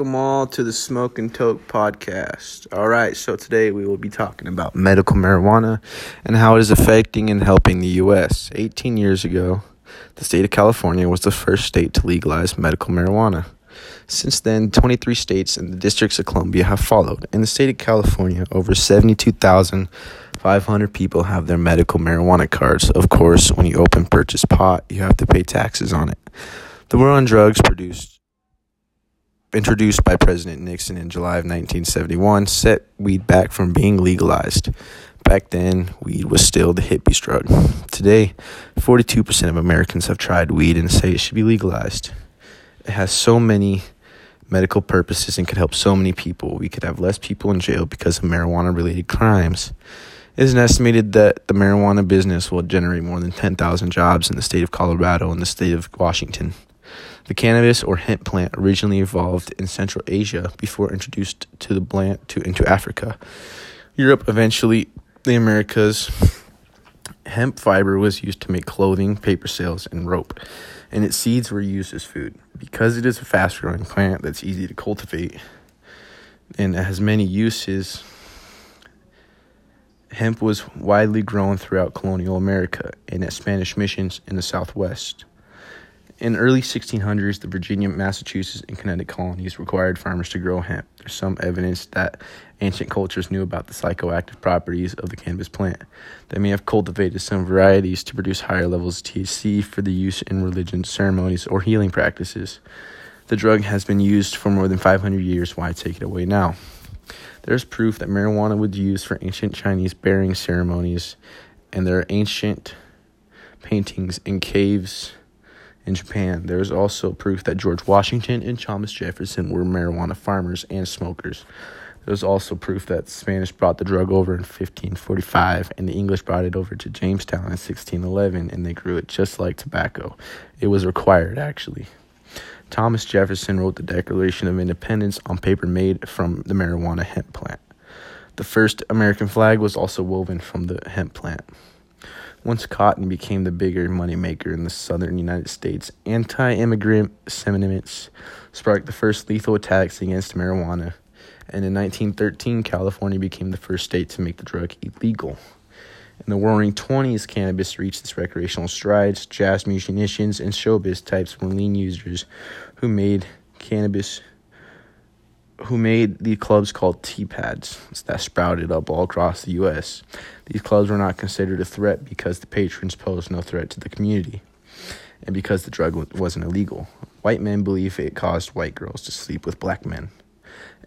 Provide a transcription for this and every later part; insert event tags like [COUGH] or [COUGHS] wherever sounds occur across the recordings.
welcome all to the Smoke and Toke podcast. All right, so today we will be talking about medical marijuana and how it is affecting and helping the U.S. 18 years ago, the state of California was the first state to legalize medical marijuana. Since then, 23 states and the districts of Columbia have followed. In the state of California, over 72,500 people have their medical marijuana cards. Of course, when you open purchase pot, you have to pay taxes on it. The war on drugs produced introduced by President Nixon in July of 1971 set weed back from being legalized. Back then, weed was still the hippie drug. Today, 42% of Americans have tried weed and say it should be legalized. It has so many medical purposes and could help so many people. We could have less people in jail because of marijuana related crimes. It is estimated that the marijuana business will generate more than 10,000 jobs in the state of Colorado and the state of Washington. The cannabis or hemp plant originally evolved in Central Asia before introduced to the plant to into Africa. Europe eventually the Americas. Hemp fiber was used to make clothing, paper sails, and rope, and its seeds were used as food. Because it is a fast growing plant that's easy to cultivate and has many uses, hemp was widely grown throughout colonial America and at Spanish missions in the Southwest. In early 1600s, the Virginia, Massachusetts, and Connecticut colonies required farmers to grow hemp. There's some evidence that ancient cultures knew about the psychoactive properties of the cannabis plant. They may have cultivated some varieties to produce higher levels of THC for the use in religious ceremonies or healing practices. The drug has been used for more than 500 years. Why take it away now? There's proof that marijuana was used for ancient Chinese burying ceremonies, and there are ancient paintings in caves in Japan. There is also proof that George Washington and Thomas Jefferson were marijuana farmers and smokers. There's also proof that the Spanish brought the drug over in 1545 and the English brought it over to Jamestown in 1611 and they grew it just like tobacco. It was required, actually. Thomas Jefferson wrote the Declaration of Independence on paper made from the marijuana hemp plant. The first American flag was also woven from the hemp plant. Once cotton became the bigger moneymaker in the southern United States, anti immigrant sentiments sparked the first lethal attacks against marijuana. And in 1913, California became the first state to make the drug illegal. In the roaring 20s, cannabis reached its recreational strides. Jazz musicians and showbiz types were lean users who made cannabis who made the clubs called tea pads that sprouted up all across the U.S. These clubs were not considered a threat because the patrons posed no threat to the community and because the drug wasn't illegal. White men believe it caused white girls to sleep with black men,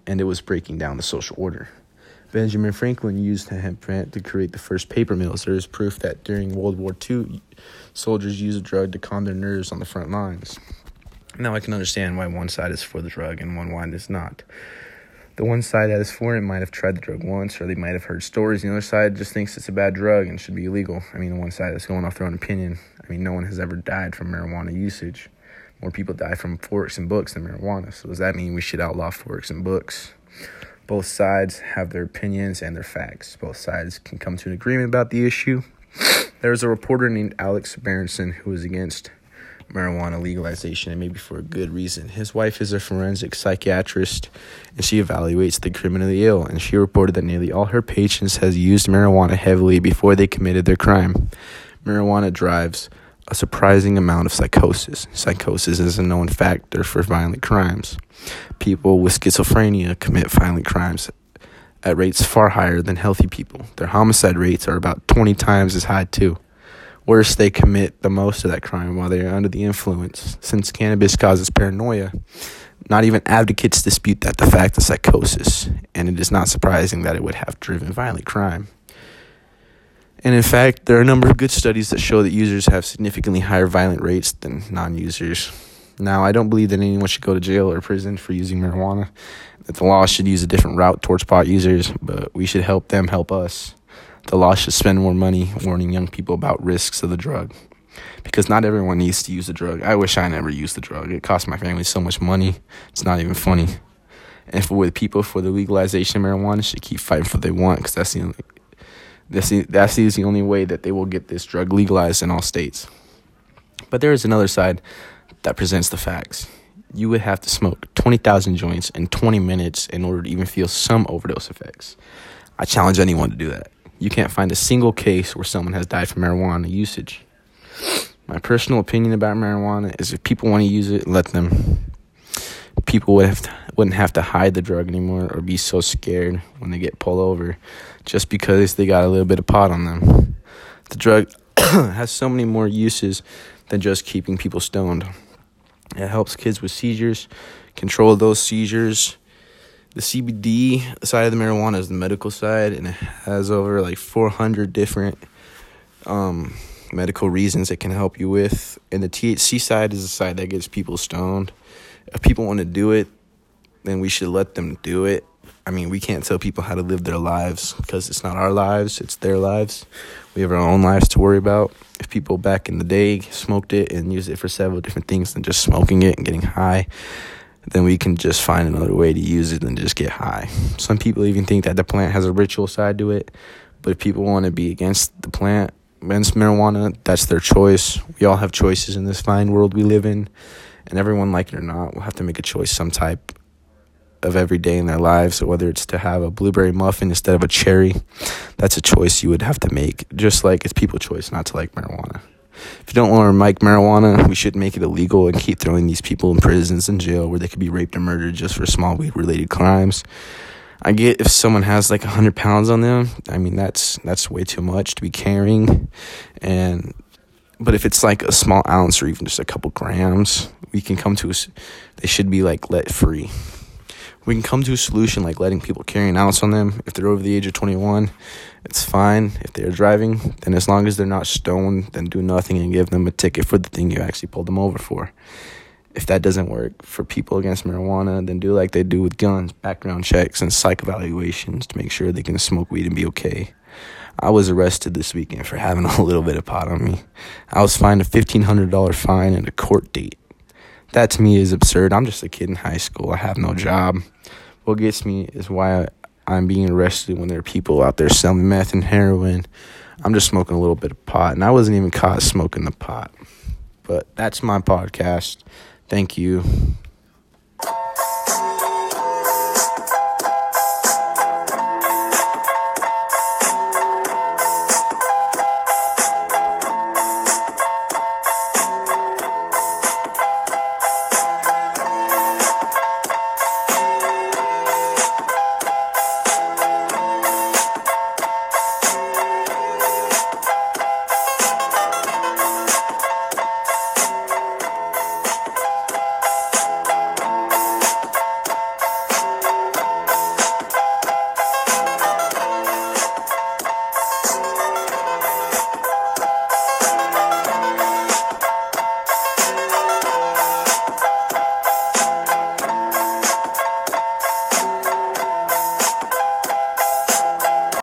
and it was breaking down the social order. Benjamin Franklin used hemp plant to create the first paper mills. There is proof that during World War II, soldiers used the drug to calm their nerves on the front lines. Now I can understand why one side is for the drug and one side is not. The one side that is for it might have tried the drug once, or they might have heard stories. The other side just thinks it's a bad drug and should be illegal. I mean, the one side is going off their own opinion. I mean, no one has ever died from marijuana usage. More people die from forks and books than marijuana. So does that mean we should outlaw forks and books? Both sides have their opinions and their facts. Both sides can come to an agreement about the issue. There was a reporter named Alex Berenson who was against marijuana legalization, and maybe for a good reason. His wife is a forensic psychiatrist, and she evaluates the criminally ill. And she reported that nearly all her patients has used marijuana heavily before they committed their crime. Marijuana drives a surprising amount of psychosis. Psychosis is a known factor for violent crimes. People with schizophrenia commit violent crimes at rates far higher than healthy people. Their homicide rates are about 20 times as high, too. Worse, they commit the most of that crime while they are under the influence. Since cannabis causes paranoia, not even advocates dispute that the fact of psychosis, and it is not surprising that it would have driven violent crime. And in fact, there are a number of good studies that show that users have significantly higher violent rates than non users. Now, I don't believe that anyone should go to jail or prison for using marijuana, that the law should use a different route towards pot users, but we should help them help us the law should spend more money warning young people about risks of the drug. Because not everyone needs to use the drug. I wish I never used the drug. It cost my family so much money. It's not even funny. And for the people for the legalization of marijuana should keep fighting for what they want because that's the only that's the, that's the only way that they will get this drug legalized in all states. But there is another side that presents the facts. you would have to smoke 20,000 joints in 20 minutes in order to even feel some overdose effects. I challenge anyone to do that. You can't find a single case where someone has died from marijuana usage. My personal opinion about marijuana is if people want to use it, let them. People would have to, wouldn't have to hide the drug anymore or be so scared when they get pulled over just because they got a little bit of pot on them. The drug [COUGHS] has so many more uses than just keeping people stoned. It helps kids with seizures, control those seizures. The CBD side of the marijuana is the medical side, and it has over like 400 different um, medical reasons it can help you with. And the THC side is the side that gets people stoned. If people want to do it, then we should let them do it. I mean, we can't tell people how to live their lives because it's not our lives, it's their lives. We have our own lives to worry about. If people back in the day smoked it and used it for several different things than just smoking it and getting high, then we can just find another way to use it and just get high. Some people even think that the plant has a ritual side to it, but if people want to be against the plant, against marijuana, that's their choice. We all have choices in this fine world we live in, and everyone, like it or not, will have to make a choice some type of every day in their lives. So whether it's to have a blueberry muffin instead of a cherry, that's a choice you would have to make. Just like it's people's choice not to like marijuana. If you don't want to like marijuana, we should make it illegal and keep throwing these people in prisons and jail where they could be raped and murdered just for small weed related crimes. I get if someone has like hundred pounds on them. I mean that's that's way too much to be carrying, and but if it's like a small ounce or even just a couple grams, we can come to a. They should be like let free we can come to a solution like letting people carry an ounce on them if they're over the age of 21 it's fine if they're driving then as long as they're not stoned then do nothing and give them a ticket for the thing you actually pulled them over for if that doesn't work for people against marijuana then do like they do with guns background checks and psych evaluations to make sure they can smoke weed and be okay I was arrested this weekend for having [LAUGHS] a little bit of pot on me. I was fined a $1,500 fine and a court date. That to me is absurd. I'm just a kid in high school. I have no mm-hmm. job. What gets me is why I'm being arrested when there are people out there selling meth and heroin. I'm just smoking a little bit of pot, and I wasn't even caught smoking the pot. But that's my podcast. Thank you.